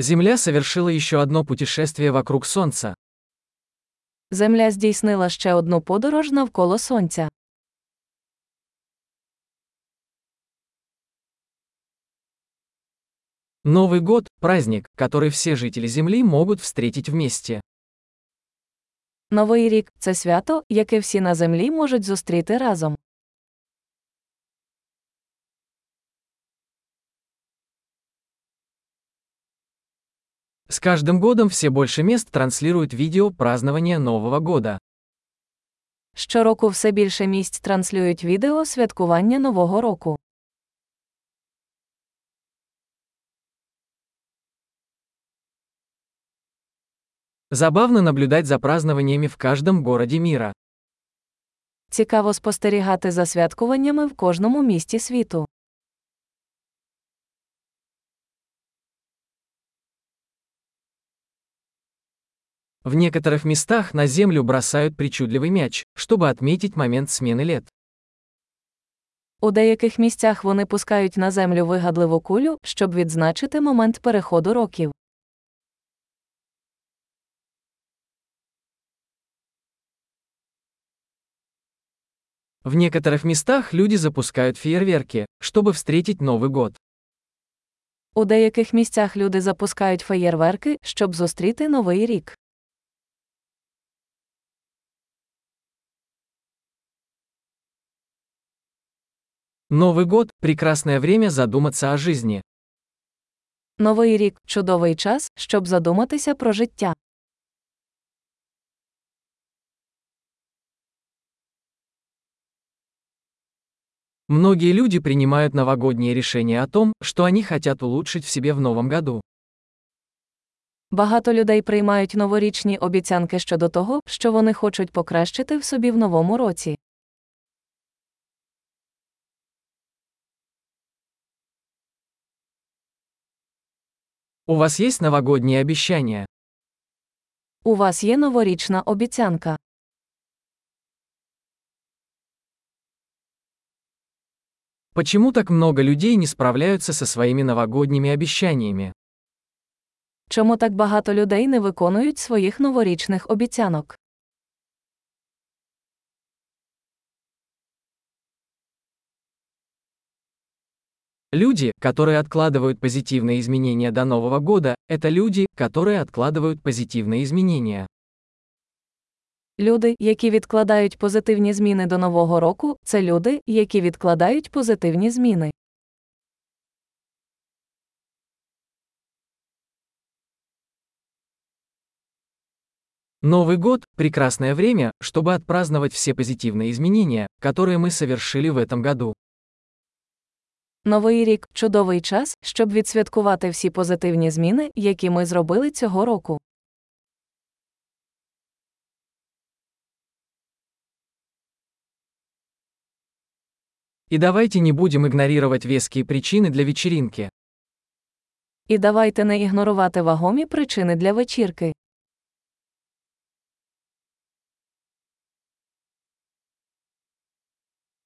Земля совершила еще одно путешествие вокруг Солнца. Земля здійснила ще одну подорож навколо Сонця. Новый год – праздник, который все жители Земли могут встретить вместе. Новий рік це свято, яке всі на землі можуть зустріти разом. С каждым годом все больше мест транслируют видео празднования Нового года. Щороку все більше місць транслюють відео святкування Нового року. Забавно наблюдать за празднованиями в каждом городе мира. Цікаво спостерігати за святкуваннями в кожному місті світу. В некоторых местах на землю бросают причудливый мяч, чтобы отметить момент смены лет. У деяких місцях вони пускають на землю вигадливу кулю, щоб відзначити момент переходу років. В некоторых местах люди запускают фейерверки, чтобы встретить Новый год. У деяких місцях люди запускають феєрверки, щоб зустріти новий рік. Новый год – прекрасное время задуматься о жизни. Новий рік чудовий час, щоб задуматися про життя. Многие люди принимают новогодние решения о том, что они хотят улучшить в себе в новом году. Багато людей приймають новорічні обіцянки щодо того, що вони хочуть покращити в собі в новому році. У вас есть новогодние обещания? У вас є новорічна обіцянка. Почему так много людей не справляются со своими новогодними обещаниями? Чому так багато людей не виконують своїх новорічних обіцянок? Люди, которые откладывают позитивные изменения до Нового года, это люди, которые откладывают позитивные изменения. Люди, які відкладають позитивні зміни до нового року, це люди, які відкладають позитивні зміни. Новый год – прекрасное время, чтобы отпраздновать все позитивные изменения, которые мы совершили в этом году. Новий рік чудовий час, щоб відсвяткувати всі позитивні зміни, які ми зробили цього року. И давайте не будем игнорировать веские причины для вечеринки. І давайте не ігнорувати вагомі причини для вечірки.